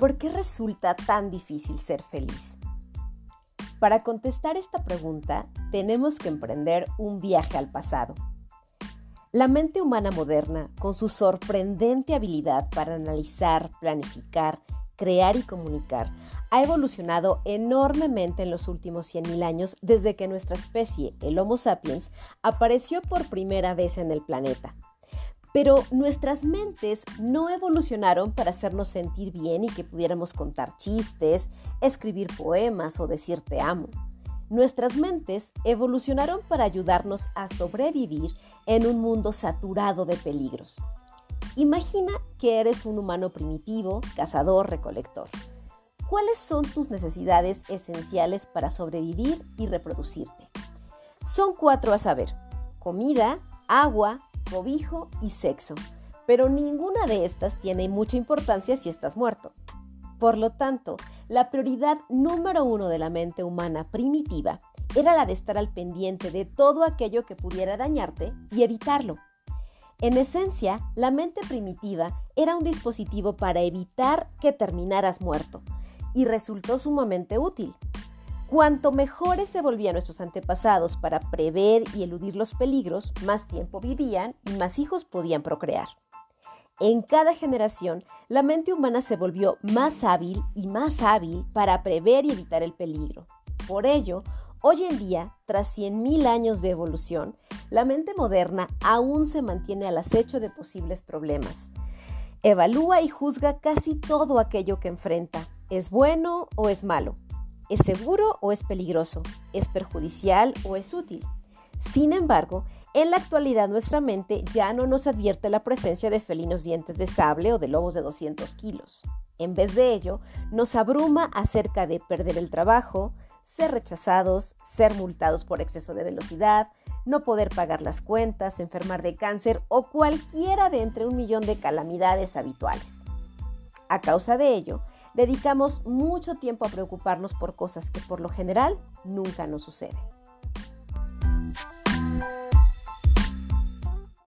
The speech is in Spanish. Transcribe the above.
¿Por qué resulta tan difícil ser feliz? Para contestar esta pregunta, tenemos que emprender un viaje al pasado. La mente humana moderna, con su sorprendente habilidad para analizar, planificar, crear y comunicar, ha evolucionado enormemente en los últimos 100.000 años desde que nuestra especie, el Homo sapiens, apareció por primera vez en el planeta. Pero nuestras mentes no evolucionaron para hacernos sentir bien y que pudiéramos contar chistes, escribir poemas o decir te amo. Nuestras mentes evolucionaron para ayudarnos a sobrevivir en un mundo saturado de peligros. Imagina que eres un humano primitivo, cazador, recolector. ¿Cuáles son tus necesidades esenciales para sobrevivir y reproducirte? Son cuatro a saber. Comida, agua, cobijo y sexo, pero ninguna de estas tiene mucha importancia si estás muerto. Por lo tanto, la prioridad número uno de la mente humana primitiva era la de estar al pendiente de todo aquello que pudiera dañarte y evitarlo. En esencia, la mente primitiva era un dispositivo para evitar que terminaras muerto y resultó sumamente útil. Cuanto mejores se volvían nuestros antepasados para prever y eludir los peligros, más tiempo vivían y más hijos podían procrear. En cada generación, la mente humana se volvió más hábil y más hábil para prever y evitar el peligro. Por ello, hoy en día, tras 100.000 años de evolución, la mente moderna aún se mantiene al acecho de posibles problemas. Evalúa y juzga casi todo aquello que enfrenta. ¿Es bueno o es malo? ¿Es seguro o es peligroso? ¿Es perjudicial o es útil? Sin embargo, en la actualidad nuestra mente ya no nos advierte la presencia de felinos dientes de sable o de lobos de 200 kilos. En vez de ello, nos abruma acerca de perder el trabajo, ser rechazados, ser multados por exceso de velocidad, no poder pagar las cuentas, enfermar de cáncer o cualquiera de entre un millón de calamidades habituales. A causa de ello, dedicamos mucho tiempo a preocuparnos por cosas que por lo general nunca nos suceden.